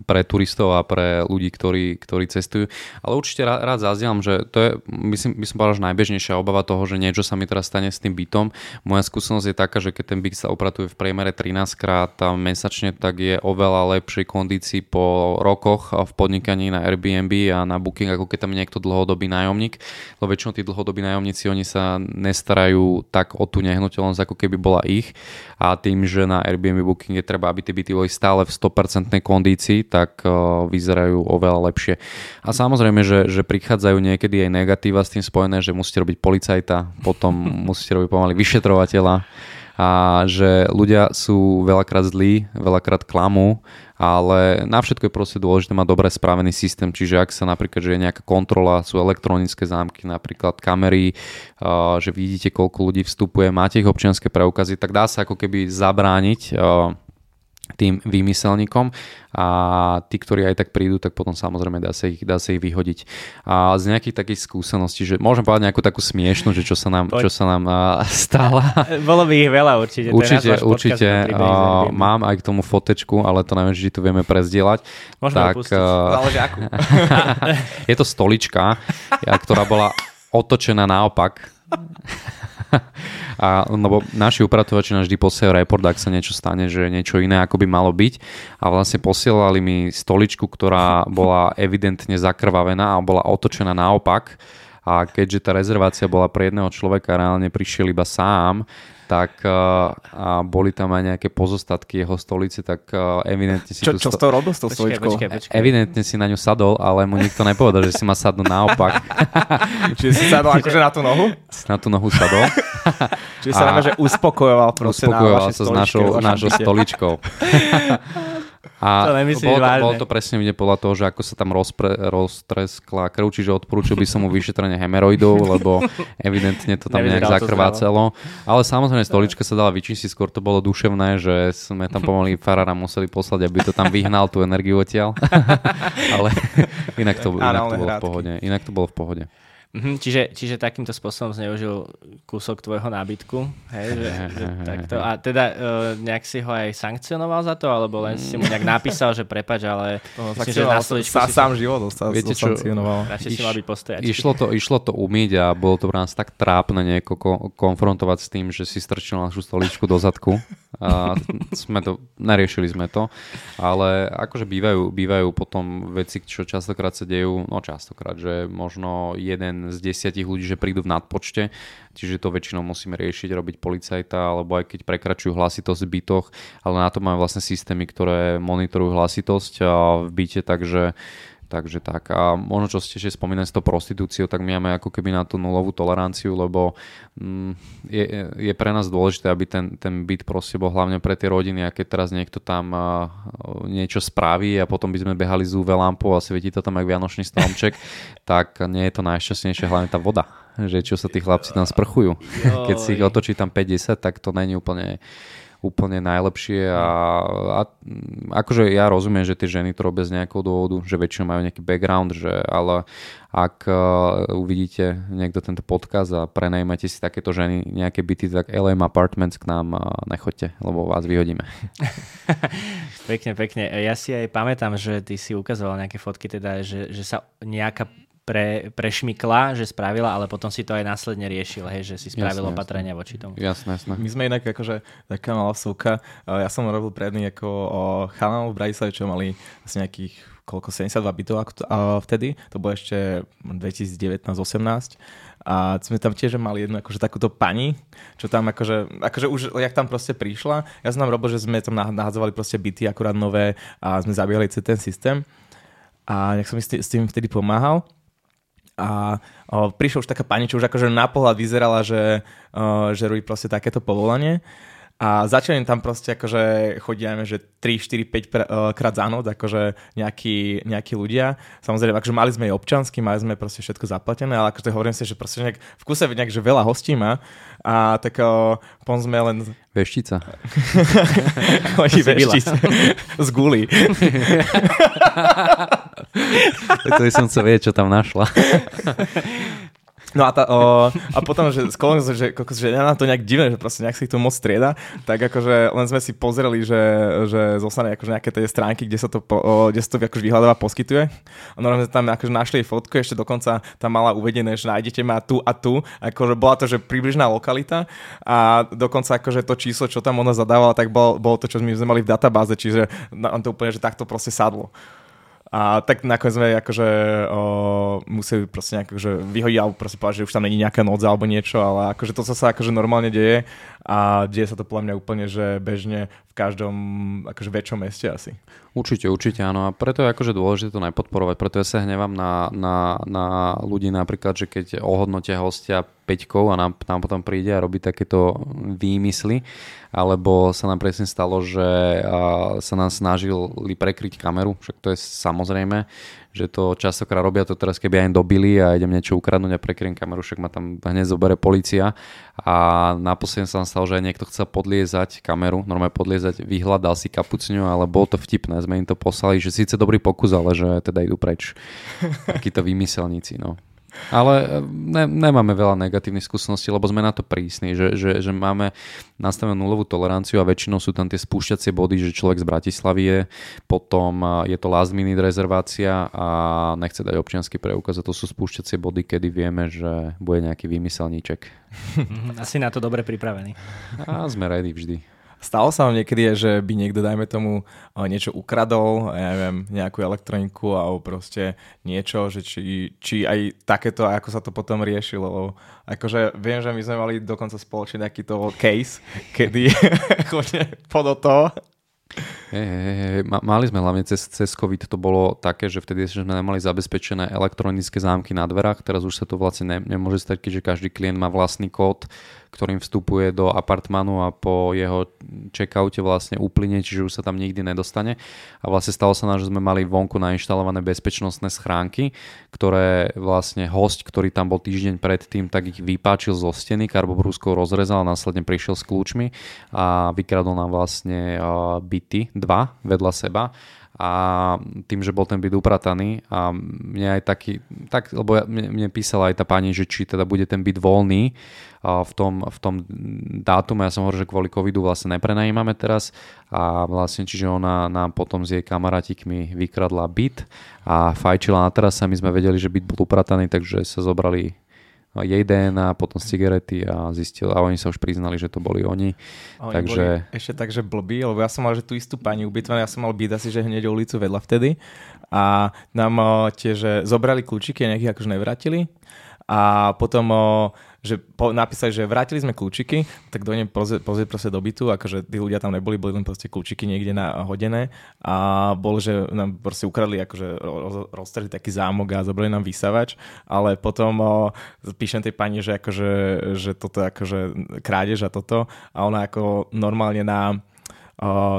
pre turistov a pre ľudí, ktorí, ktorí cestujú. Ale určite rád, rád zazdielam, že to je, myslím, by som povedal, že najbežnejšia obava toho, že niečo sa mi teraz stane s tým bytom. Moja skúsenosť je taká, že keď ten byt sa opratuje v priemere priemere 13 krát mesačne, tak je oveľa lepšej kondícii po rokoch v podnikaní na Airbnb a na Booking, ako keď tam niekto dlhodobý nájomník. Lebo väčšinou tí dlhodobí nájomníci, oni sa nestarajú tak o tú nehnuteľnosť, ako keby bola ich. A tým, že na Airbnb Booking je treba, aby tie byty boli stále v 100% kondícii, tak uh, vyzerajú oveľa lepšie. A samozrejme, že, že prichádzajú niekedy aj negatíva s tým spojené, že musíte robiť policajta, potom musíte robiť pomaly vyšetrovateľa a že ľudia sú veľakrát zlí, veľakrát klamú, ale na všetko je proste dôležité mať dobre spravený systém, čiže ak sa napríklad, že je nejaká kontrola, sú elektronické zámky, napríklad kamery, že vidíte, koľko ľudí vstupuje, máte ich občianske preukazy, tak dá sa ako keby zabrániť tým výmyselníkom a tí, ktorí aj tak prídu, tak potom samozrejme dá sa ich, dá sa ich vyhodiť. A z nejakých takých skúseností, že môžem povedať nejakú takú smiešnú, že čo sa nám, čo sa nám stala. Bolo by ich veľa určite. Určite, určite. Uh, mám aj k tomu fotečku, ale to neviem, či tu vieme prezdieľať. Môžeme tak, pustiť. Uh, je to stolička, ktorá bola otočená naopak a, lebo naši upratovači nám vždy posielajú report, ak sa niečo stane, že niečo iné ako by malo byť. A vlastne posielali mi stoličku, ktorá bola evidentne zakrvavená a bola otočená naopak. A keďže tá rezervácia bola pre jedného človeka, reálne prišiel iba sám, tak uh, a boli tam aj nejaké pozostatky jeho stolice, tak uh, evidentne si... Čo, čo sto... s tou robil s tou stoličkou? Evidentne si na ňu sadol, ale mu nikto nepovedal, že si ma sadnú naopak. Čiže si sadol akože na tú nohu? Si na tú nohu sadol. Čiže sa nám, že uspokojoval proste uspokojoval na sa s našou, našou stoličkou. A to nemyslíš bolo, to, vážne. bolo to presne vidieť podľa toho, že ako sa tam rozpre, roztreskla krv, čiže odporúčil by som mu vyšetrenie hemeroidov, lebo evidentne to tam nejak zakrvácalo. Ale samozrejme stolička sa dala vyčistiť, skôr to bolo duševné, že sme tam pomaly farára museli poslať, aby to tam vyhnal tú energiu odtiaľ. Ale inak to, inak to bolo v pohode. Inak to bolo v pohode. Mm-hmm, čiže, čiže takýmto spôsobom zneužil kúsok tvojho nábytku. Hej, že, že takto. A teda uh, nejak si ho aj sankcionoval za to, alebo len si mu nejak napísal, že prepač, ale no, myslím, že na stoličku sa, sám život dostal, Viete čo, sankcionoval. Radšej si mal byť. Išlo to, išlo to umyť a bolo to pre nás tak trápne nieko ko- konfrontovať s tým, že si strčil našu stoličku do zadku. A sme to, neriešili sme to, ale akože bývajú, bývajú potom veci, čo častokrát sa dejú, no častokrát, že možno jeden z desiatich ľudí, že prídu v nadpočte, čiže to väčšinou musíme riešiť, robiť policajta, alebo aj keď prekračujú hlasitosť v bytoch, ale na to máme vlastne systémy, ktoré monitorujú hlasitosť v byte, takže Takže tak. A možno, čo ste ešte spomínali s tou prostitúciou, tak my máme ako keby na tú nulovú toleranciu, lebo mm, je, je pre nás dôležité, aby ten, ten byt proste bol hlavne pre tie rodiny a keď teraz niekto tam niečo spraví a potom by sme behali z UV lampou a svieti to tam aj vianočný stromček, tak nie je to najšťastnejšie, hlavne tá voda že čo sa tí chlapci tam sprchujú. Keď si ich otočí tam 50, tak to není úplne úplne najlepšie a, a akože ja rozumiem, že tie ženy to robia z nejakého dôvodu, že väčšinou majú nejaký background, že, ale ak uh, uvidíte niekto tento podcast a prenajmete si takéto ženy nejaké byty, tak LM Apartments k nám uh, nechoďte, lebo vás vyhodíme. pekne, pekne. Ja si aj pamätám, že ty si ukazoval nejaké fotky, teda, že, že sa nejaká pre, prešmykla, že spravila, ale potom si to aj následne riešil, hej, že si spravil jasne, opatrenia jasne. voči tomu. Jasné, jasné. My sme inak akože taká malá súka. Ja som robil predný ako chalanov v Bratislave, čo mali asi nejakých koľko, 72 bytov vtedy. To bolo ešte 2019-18 a sme tam tiež mali jednu akože takúto pani, čo tam akože, akože už, jak tam proste prišla, ja som tam robil, že sme tam nahádzovali proste byty akurát nové a sme zabíjali celý ten systém a nech som mi s tým vtedy pomáhal a o, prišla už taká pani, čo už akože na pohľad vyzerala, že, o, že robí proste takéto povolanie. A začali tam proste akože chodíme, že 3, 4, 5 pr- krát za noc, akože nejakí, nejakí ľudia. Samozrejme, akože mali sme aj občansky, mali sme proste všetko zaplatené, ale akože hovorím si, že proste nejak, v kuse nejak, že veľa hostí má a tak o, pon sme len... Veštica. Oni veštice. Z guli. to by som chcel vedieť, čo tam našla. No a, tá, o, a potom, že skôr, že, že ja na to nejak divné, že proste nejak si to moc strieda, tak akože len sme si pozreli, že, že zostane akože nejaké tie stránky, kde sa to, o, kde sa to akože vyhľadáva, poskytuje. A normálne sme tam akože našli fotku, ešte dokonca tam mala uvedené, že nájdete ma tu a tu, akože bola to, že približná lokalita a dokonca akože to číslo, čo tam ona zadávala, tak bolo, bolo to, čo my sme mali v databáze, čiže nám to úplne, že takto proste sadlo. A tak nakoniec sme akože o, museli proste nejak akože vyhodiť alebo proste povedať, že už tam není nejaká noc alebo niečo, ale akože to sa akože normálne deje a deje sa to podľa mňa úplne, že bežne v každom akože väčšom meste asi. Určite, určite áno. A preto je akože dôležité to najpodporovať. Preto ja sa hnevám na, na, na ľudí napríklad, že keď ohodnotia hostia peťkou a nám, nám potom príde a robí takéto výmysly, alebo sa nám presne stalo, že sa nám snažili prekryť kameru, však to je samozrejme, že to častokrát robia to teraz, keby aj dobili a idem niečo ukradnúť a prekryjem kameru, však ma tam hneď zobere policia a naposledy sa stalo, že aj niekto chcel podliezať kameru, normálne podliezať, vyhľadal si kapucňu, ale bolo to vtipné, sme im to poslali, že síce dobrý pokus, ale že teda idú preč. Takíto vymyselníci, no. Ale ne, nemáme veľa negatívnych skúseností, lebo sme na to prísni, že, že, že máme nastavenú nulovú toleranciu a väčšinou sú tam tie spúšťacie body, že človek z Bratislavy je, potom je to last minute rezervácia a nechce dať občianský preukaz a to sú spúšťacie body, kedy vieme, že bude nejaký vymyselníček. Asi na to dobre pripravený. A sme ready vždy. Stalo sa vám niekedy, že by niekto, dajme tomu, eh, niečo ukradol, ja neviem, nejakú elektroniku alebo proste niečo, že či, či aj takéto, ako sa to potom riešilo. Akože viem, že my sme mali dokonca spoločne takýto case, kedy chodne pod toho Hey, hey, hey. Mali sme hlavne cez, cez COVID, to bolo také, že vtedy sme nemali zabezpečené elektronické zámky na dverách, teraz už sa to vlastne ne, nemôže stať, keďže každý klient má vlastný kód, ktorým vstupuje do apartmanu a po jeho checkoute vlastne uplyne, čiže už sa tam nikdy nedostane. A vlastne stalo sa nám, že sme mali vonku nainštalované bezpečnostné schránky, ktoré vlastne host, ktorý tam bol týždeň predtým, tak ich vypáčil zo steny, karbobrúskou rozrezal, následne prišiel s kľúčmi a vykradol nám vlastne byty, dva vedľa seba a tým, že bol ten byt uprataný a mne aj taký, tak, lebo mne, mne písala aj tá pani, že či teda bude ten byt voľný v tom, v tom dátume, ja som hovoril, že kvôli covidu vlastne neprenajímame teraz a vlastne čiže ona nám potom s jej kamarátikmi vykradla byt a fajčila na teraz a my sme vedeli, že byt bol uprataný, takže sa zobrali jej DNA, potom z cigarety a zistil, a oni sa už priznali, že to boli oni. oni takže... Boli ešte tak, že blbí, lebo ja som mal, že tú istú pani ubytovanú, ja som mal byť asi, že hneď ulicu vedľa vtedy a nám tiež zobrali kľúčiky a nejakých akože nevrátili a potom že po, napísali, že vrátili sme kľúčiky, tak do pozrieť pozrie proste do bytu, akože tí ľudia tam neboli, boli len proste kľúčiky niekde na hodené a bol, že nám proste ukradli, akože roztrhli taký zámok a zobrali nám vysavač, ale potom o, píšem tej pani, že akože, že toto akože krádež a toto a ona ako normálne na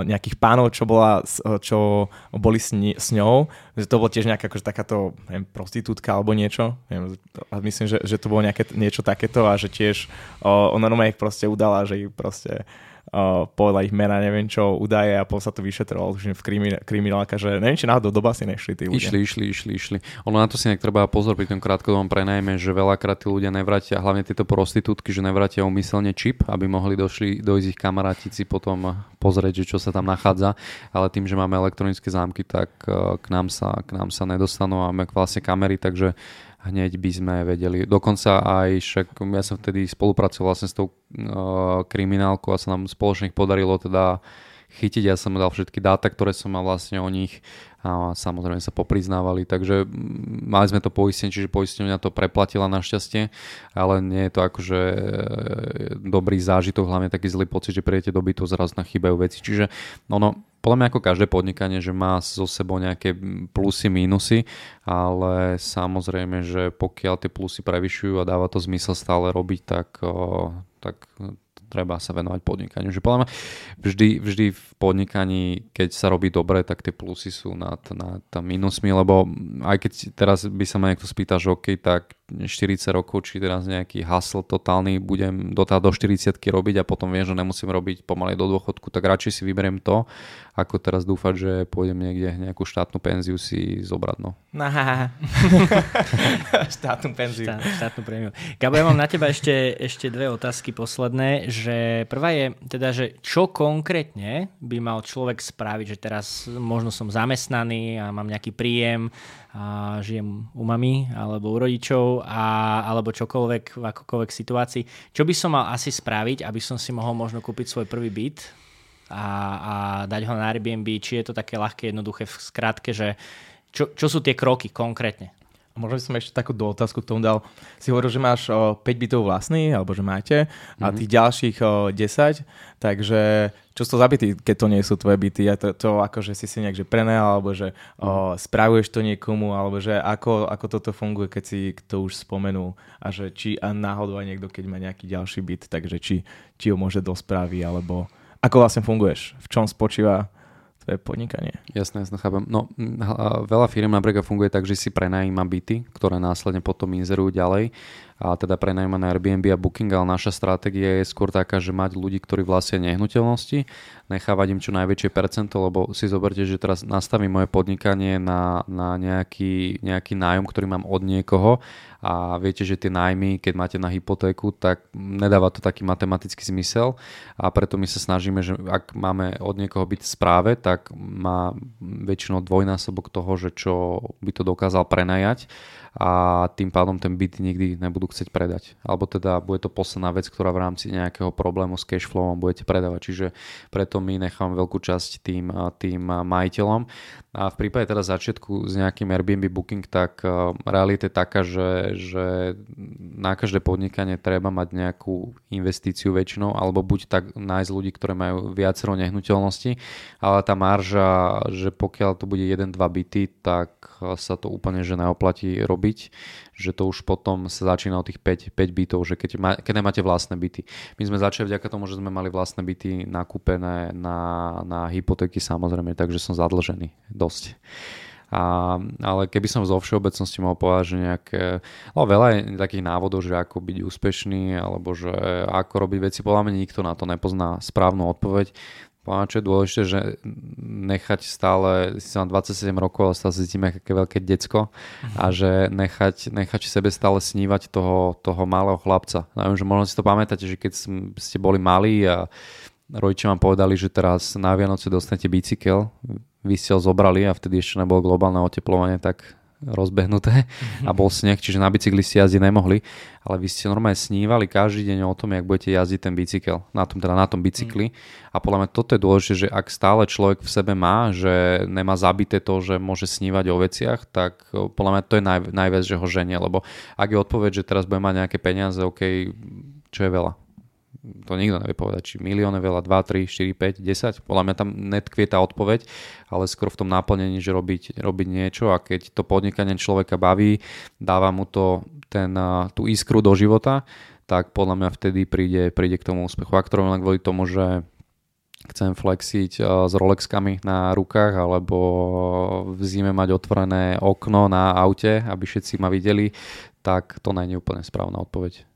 nejakých pánov, čo, bola, čo boli s, ni- s ňou, že to bolo tiež nejaká akože takáto neviem, prostitútka alebo niečo. Neviem, a myslím, že, že to bolo nejaké, niečo takéto a že tiež o, ona normálne ich proste udala, že ich proste uh, povedala ich mena, neviem čo, údaje a potom sa to vyšetrovalo už v kriminálka, že neviem, či náhodou do basy nešli tí ľudia. Išli, išli, išli, išli. Ono na to si nejak treba pozor pri tom krátkodobom prenajme, že veľakrát tí ľudia nevrátia, hlavne tieto prostitútky, že nevrátia umyselne čip, aby mohli došli, dojsť ich kamarátici potom pozrieť, že čo sa tam nachádza, ale tým, že máme elektronické zámky, tak uh, k nám sa, k nám sa nedostanú a máme vlastne kamery, takže hneď by sme vedeli. Dokonca aj však ja som vtedy spolupracoval vlastne s tou uh, kriminálkou a sa nám spoločne podarilo teda chytiť. Ja som dal všetky dáta, ktoré som mal vlastne o nich a samozrejme sa popriznávali, takže mali sme to poistenie, čiže poistenia to preplatila našťastie, ale nie je to akože dobrý zážitok, hlavne taký zlý pocit, že prijete do bytu, zrazu na chýbajú veci, čiže ono, podľa mňa ako každé podnikanie, že má so sebou nejaké plusy, mínusy, ale samozrejme, že pokiaľ tie plusy prevyšujú a dáva to zmysel stále robiť, tak, tak treba sa venovať podnikaniu. Že podľa mňa vždy, vždy v podnikaní, keď sa robí dobre, tak tie plusy sú nad, nad minusmi, lebo aj keď teraz by sa ma niekto spýtal, že OK, tak 40 rokov, či teraz nejaký hustle totálny budem do, do 40 robiť a potom viem, že nemusím robiť pomaly do dôchodku, tak radšej si vyberiem to, ako teraz dúfať, že pôjdem niekde nejakú štátnu penziu si zobrať. No. štátnu penziu. Štát, štátnu prémiu. Gabo, ja mám na teba ešte, ešte dve otázky posledné, že prvá je teda, že čo konkrétne by mal človek spraviť, že teraz možno som zamestnaný a mám nejaký príjem, a žijem u mami alebo u rodičov a, alebo čokoľvek v akokoľvek situácii. Čo by som mal asi spraviť, aby som si mohol možno kúpiť svoj prvý byt a, a dať ho na Airbnb, či je to také ľahké, jednoduché v skratke, že čo, čo sú tie kroky konkrétne? A možno by som ešte takú do otázku k tomu dal. Si hovoril, že máš o, 5 bytov vlastných, alebo že máte, mm-hmm. a mhm. tých ďalších o, 10, takže čo sú to za byty, keď to nie sú tvoje byty? A to, to akože si si nejak že prenajal, alebo že o, mhm. spravuješ to niekomu, alebo že ako, ako toto funguje, keď si to už spomenul a že či a náhodou aj niekto, keď má nejaký ďalší byt, takže či, či ho môže do správy, alebo ako vlastne funguješ, v čom spočíva to je podnikanie. Jasné, jasné, chápem. No, veľa firm napríklad funguje tak, že si prenajíma byty, ktoré následne potom inzerujú ďalej a teda prenajíma na Airbnb a Booking, ale naša stratégia je skôr taká, že mať ľudí, ktorí vlastnia nehnuteľnosti, nechávať im čo najväčšie percento, lebo si zoberte, že teraz nastavím moje podnikanie na, na nejaký, nejaký nájom, ktorý mám od niekoho a viete, že tie nájmy, keď máte na hypotéku, tak nedáva to taký matematický zmysel a preto my sa snažíme, že ak máme od niekoho byť v správe, tak má väčšinou dvojnásobok toho, že čo by to dokázal prenajať a tým pádom ten byt nikdy nebudú chcieť predať. Alebo teda bude to posledná vec, ktorá v rámci nejakého problému s cashflowom budete predávať. Čiže preto my nechám veľkú časť tým, tým majiteľom. A v prípade teda začiatku s nejakým Airbnb booking, tak realita je taká, že, že na každé podnikanie treba mať nejakú investíciu väčšinou, alebo buď tak nájsť ľudí, ktoré majú viacero nehnuteľností, ale tá marža, že pokiaľ to bude 1-2 byty, tak sa to úplne že neoplatí robiť že to už potom sa začína od tých 5, 5 bytov, že keď, má, keď nemáte vlastné byty. My sme začali vďaka tomu, že sme mali vlastné byty nakúpené na, na hypotéky samozrejme, takže som zadlžený dosť. A, ale keby som zo všeobecnosti mohol povedať, že nejaké, no veľa je takých návodov, že ako byť úspešný, alebo že ako robiť veci, podľa mňa nikto na to nepozná správnu odpoveď. Poviem, čo je dôležité, že nechať stále, si mám 27 rokov a stále si cítime aké veľké decko a že nechať, nechať sebe stále snívať toho, toho malého chlapca. Neviem, že možno si to pamätáte, že keď ste boli malí a rodičia vám povedali, že teraz na Vianoce dostanete bicykel, vy ste ho zobrali a vtedy ešte nebolo globálne oteplovanie, tak rozbehnuté mm-hmm. a bol sneh, čiže na bicykli ste jazdiť nemohli, ale vy ste normálne snívali každý deň o tom, jak budete jazdiť ten bicykel, na tom, teda na tom bicykli mm. a podľa mňa toto je dôležité, že ak stále človek v sebe má, že nemá zabité to, že môže snívať o veciach, tak podľa mňa to je naj, najviac, že ho ženie, lebo ak je odpoveď, že teraz bude mať nejaké peniaze, OK, čo je veľa, to nikto nevie povedať, či milión veľa, 2, 3, 4, 5, 10. Podľa mňa tam netkvie tá odpoveď, ale skôr v tom náplnení, že robiť, robiť niečo a keď to podnikanie človeka baví, dáva mu to ten, tú iskru do života, tak podľa mňa vtedy príde, príde k tomu úspechu. Ak to len kvôli tomu, že chcem flexiť s Rolexkami na rukách alebo v zime mať otvorené okno na aute, aby všetci ma videli, tak to nie je úplne správna odpoveď.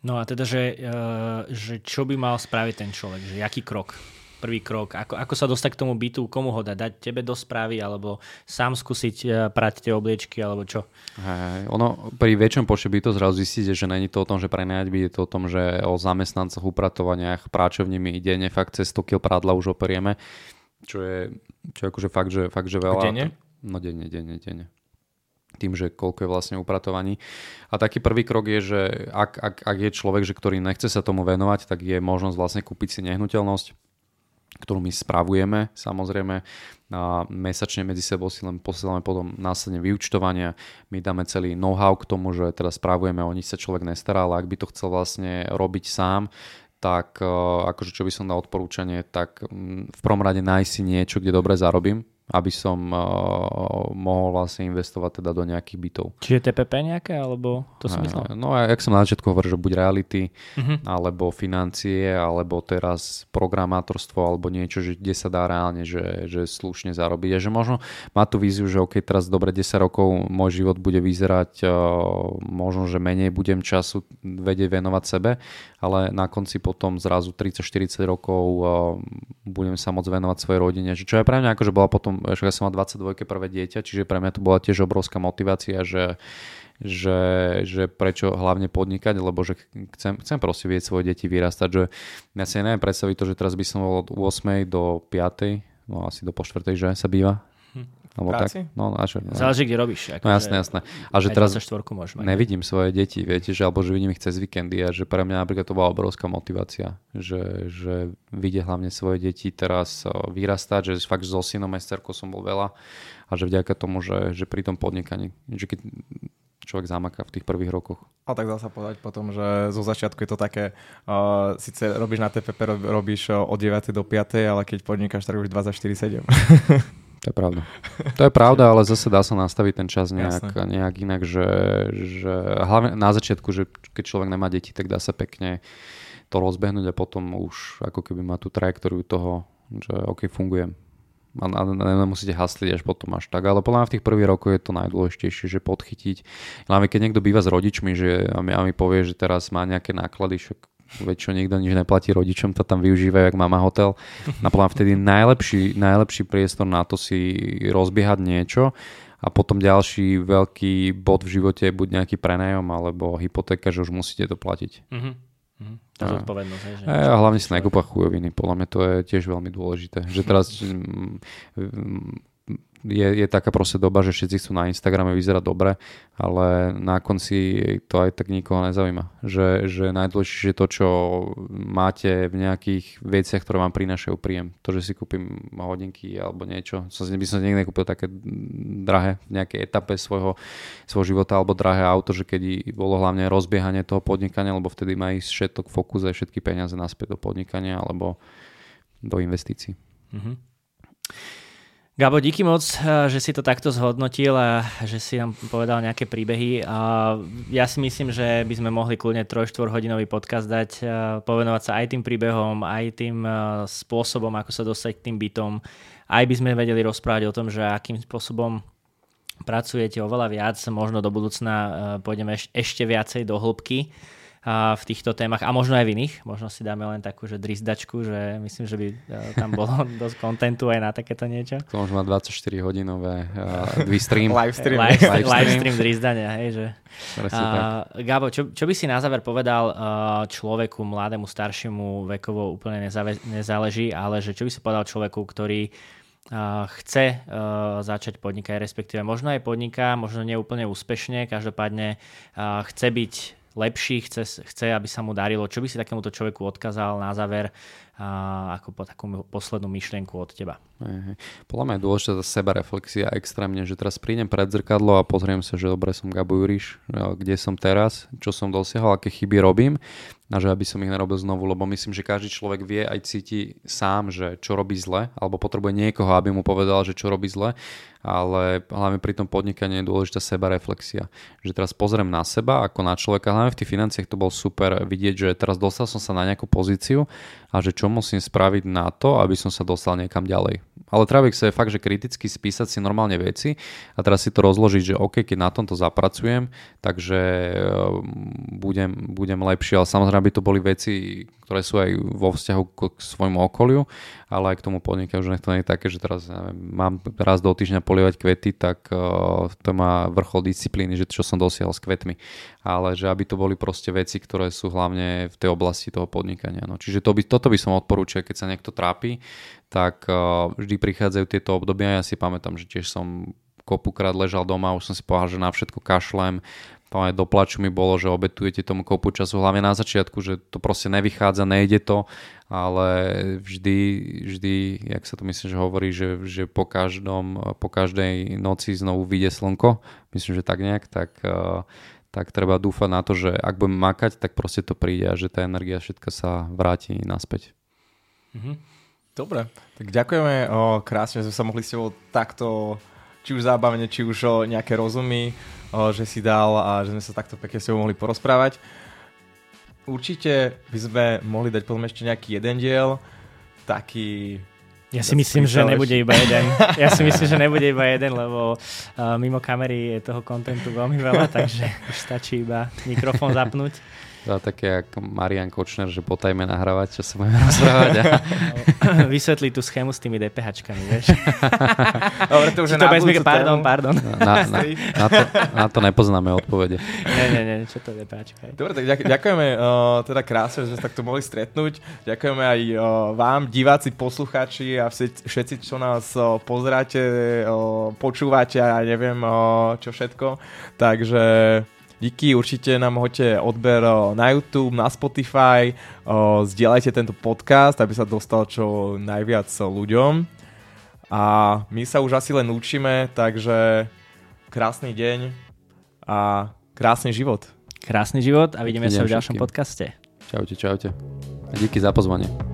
No a teda, že, uh, že čo by mal spraviť ten človek, že aký krok? Prvý krok, ako, ako sa dostať k tomu bytu, komu ho dať, dať tebe do správy, alebo sám skúsiť uh, prať tie obliečky, alebo čo? Hej, ono pri väčšom počte bytov zrazu zistíte, že není to o tom, že prenajať byt, je to o tom, že o zamestnancoch, upratovaniach, práčovnými ide fakt cez 100 kg prádla už operieme, čo je, čo je akože fakt, že, fakt, že veľa. Denne? No denne, denne, denne tým, že koľko je vlastne upratovaní. A taký prvý krok je, že ak, ak, ak je človek, že ktorý nechce sa tomu venovať, tak je možnosť vlastne kúpiť si nehnuteľnosť, ktorú my spravujeme samozrejme a mesačne medzi sebou si len posielame potom následne vyučtovania. My dáme celý know-how k tomu, že teda spravujeme, o nich sa človek nestará, ale ak by to chcel vlastne robiť sám, tak akože čo by som dal odporúčanie, tak mm, v prvom rade nájsť si niečo, kde dobre zarobím, aby som uh, mohol vlastne investovať teda do nejakých bytov. Čiže TPP nejaké, alebo to som myslel? No a jak som na začiatku hovoril, že buď reality, uh-huh. alebo financie, alebo teraz programátorstvo, alebo niečo, že kde sa dá reálne, že, že slušne zarobiť. A že možno má tú víziu, že OK, teraz dobre 10 rokov môj život bude vyzerať, uh, možno, že menej budem času vedieť venovať sebe, ale na konci potom zrazu 30-40 rokov uh, budem sa môcť venovať svojej rodine. Čo je pre mňa akože bola potom že ja som mal 22 prvé dieťa, čiže pre mňa to bola tiež obrovská motivácia, že že, že prečo hlavne podnikať, lebo že chcem, chcem proste vieť svoje deti vyrastať, že ja si neviem predstaviť to, že teraz by som bol od 8 do 5, no asi do po 4, že sa býva, alebo Práci? tak. No, a čo, no. Záleží, kde robíš. Ako no jasné, jasné. A že teraz môžeš mať. nevidím svoje deti, viete, že, alebo že vidím ich cez víkendy a že pre mňa napríklad to bola obrovská motivácia, že, že vidie hlavne svoje deti teraz vyrastať, že fakt so synom aj som bol veľa a že vďaka tomu, že, že pri tom podnikaní, že keď človek zamaká v tých prvých rokoch. A tak dá sa povedať potom, že zo začiatku je to také, uh, síce robíš na TPP, robíš od 9. do 5. ale keď podnikáš, tak už 24-7. To je pravda. To je pravda, ale zase dá sa nastaviť ten čas nejak, nejak inak, že, že hlavne na začiatku, že keď človek nemá deti, tak dá sa pekne to rozbehnúť a potom už ako keby má tú trajektóriu toho, že OK, fungujem. a, a nemusíte hasliť až potom až tak, ale podľa mňa v tých prvých rokoch je to najdôležitejšie, že podchytiť. Hlavne keď niekto býva s rodičmi že, a, mi, a mi povie, že teraz má nejaké náklady, však väčšinou nikto nič neplatí rodičom, to tam využívajú, jak mama hotel. A podľa mňa vtedy najlepší, najlepší priestor na to si rozbiehať niečo a potom ďalší veľký bod v živote je buď nejaký prenajom alebo hypotéka, že už musíte to platiť. Mm-hmm. Mm-hmm. Tá zodpovednosť. Že a, a hlavne si nekúpa chujoviny, podľa mňa to je tiež veľmi dôležité. Že teraz je, je taká proste doba, že všetci chcú na Instagrame vyzerať dobre, ale na konci to aj tak nikoho nezaujíma. Že, že najdôležitejšie je to, čo máte v nejakých veciach, ktoré vám prinášajú príjem. To, že si kúpim hodinky alebo niečo. Som by som si niekde kúpil také drahé v nejakej etape svojho, svojho života alebo drahé auto, že keď bolo hlavne rozbiehanie toho podnikania, lebo vtedy má ísť všetok fokus aj všetky peniaze naspäť do podnikania alebo do investícií. Mm-hmm. Gabo, díky moc, eh, že si to takto zhodnotil a že si nám povedal nejaké príbehy. Ja si myslím, že by sme mohli kľudne 3-4 hodinový podcast dať, eh, povenovať sa aj tým príbehom, aj tým eh, spôsobom, ako sa dostať k tým bytom. Aj by sme vedeli rozprávať o tom, že akým spôsobom pracujete oveľa viac, možno do budúcna pôjdeme ešte viacej do hĺbky v týchto témach a možno aj v iných. Možno si dáme len takú, že drizdačku, že myslím, že by e, tam bolo dosť kontentu aj na takéto niečo. To možno má 24 hodinové uh, stream. live stream. Live, live, live stream drizdania, hej, že. Uh, Gabo, čo, čo by si na záver povedal uh, človeku, mladému, staršiemu, vekovo úplne nezave, nezáleží, ale že čo by si povedal človeku, ktorý uh, chce uh, začať podnikať, respektíve možno aj podniká, možno nie úplne úspešne, každopádne uh, chce byť lepší, chce, chce, aby sa mu darilo. Čo by si takémuto človeku odkázal na záver a, ako po takú poslednú myšlienku od teba? Podľa mňa je dôležitá tá seba reflexia extrémne, že teraz prídem pred zrkadlo a pozriem sa, že dobre som Gabo Juriš, kde som teraz, čo som dosiahol, aké chyby robím a že aby som ich nerobil znovu, lebo myslím, že každý človek vie aj cíti sám, že čo robí zle, alebo potrebuje niekoho, aby mu povedal, že čo robí zle, ale hlavne pri tom podnikaní je dôležitá seba reflexia. Že teraz pozriem na seba ako na človeka, hlavne v tých financiách to bol super vidieť, že teraz dostal som sa na nejakú pozíciu a že čo musím spraviť na to, aby som sa dostal niekam ďalej. Ale treba sa je fakt, že kriticky spísať si normálne veci a teraz si to rozložiť, že OK, keď na tomto zapracujem, takže ehm, budem, budem lepší, ale samozrejme aby to boli veci, ktoré sú aj vo vzťahu k svojmu okoliu, ale aj k tomu podnikaniu, že nech to nie je také, že teraz neviem, mám raz do týždňa polievať kvety, tak uh, to má vrchol disciplíny, že čo som dosiahol s kvetmi. Ale že aby to boli proste veci, ktoré sú hlavne v tej oblasti toho podnikania. No. Čiže to by, toto by som odporúčal, keď sa niekto trápi, tak uh, vždy prichádzajú tieto obdobia. Ja si pamätám, že tiež som kopukrát ležal doma, už som si povedal, že na všetko kašlem, tam aj do plaču mi bolo, že obetujete tomu kopu času, hlavne na začiatku, že to proste nevychádza, nejde to, ale vždy, vždy, jak sa to myslím, že hovorí, že, že po, každom, po každej noci znovu vyjde slnko, myslím, že tak nejak, tak, eh, tak treba dúfať na to, že ak budem makať, tak proste to príde a že tá energia všetka sa vráti naspäť. Mhm. Dobre, tak ďakujeme o, krásne, že sme sa mohli s tebou takto či už zábavne, či už o nejaké rozumy, o, že si dal a že sme sa takto pekne s tebou mohli porozprávať. Určite by sme mohli dať potom ešte nejaký jeden diel, taký ja si myslím, že nebude iba jeden. Ja si myslím, že nebude iba jeden, lebo uh, mimo kamery je toho kontentu veľmi veľa, takže už stačí iba mikrofón zapnúť. To také ako Marian Kočner, že potajme nahrávať, čo sa budeme rozprávať. A... Vysvetli tú schému s tými DPHčkami, vieš. Dobre, to už je to bez mikro... Pardon, pardon. Na, na, na, to, na to nepoznáme odpovede. Nie, nie, nie, čo to je DPHčka? Dobre, tak ďakujeme uh, teda krásne, že sme sa takto mohli stretnúť. Ďakujeme aj uh, vám, diváci, poslucháči a všetci, čo nás uh, pozráte, uh, počúvate a ja neviem uh, čo všetko. Takže Díky, určite nám hoďte odber na YouTube, na Spotify, zdieľajte tento podcast, aby sa dostal čo najviac ľuďom. A my sa už asi len učíme, takže krásny deň a krásny život. Krásny život a vidíme sa v ďalšom všetkým. podcaste. Čaute, čaute. A díky za pozvanie.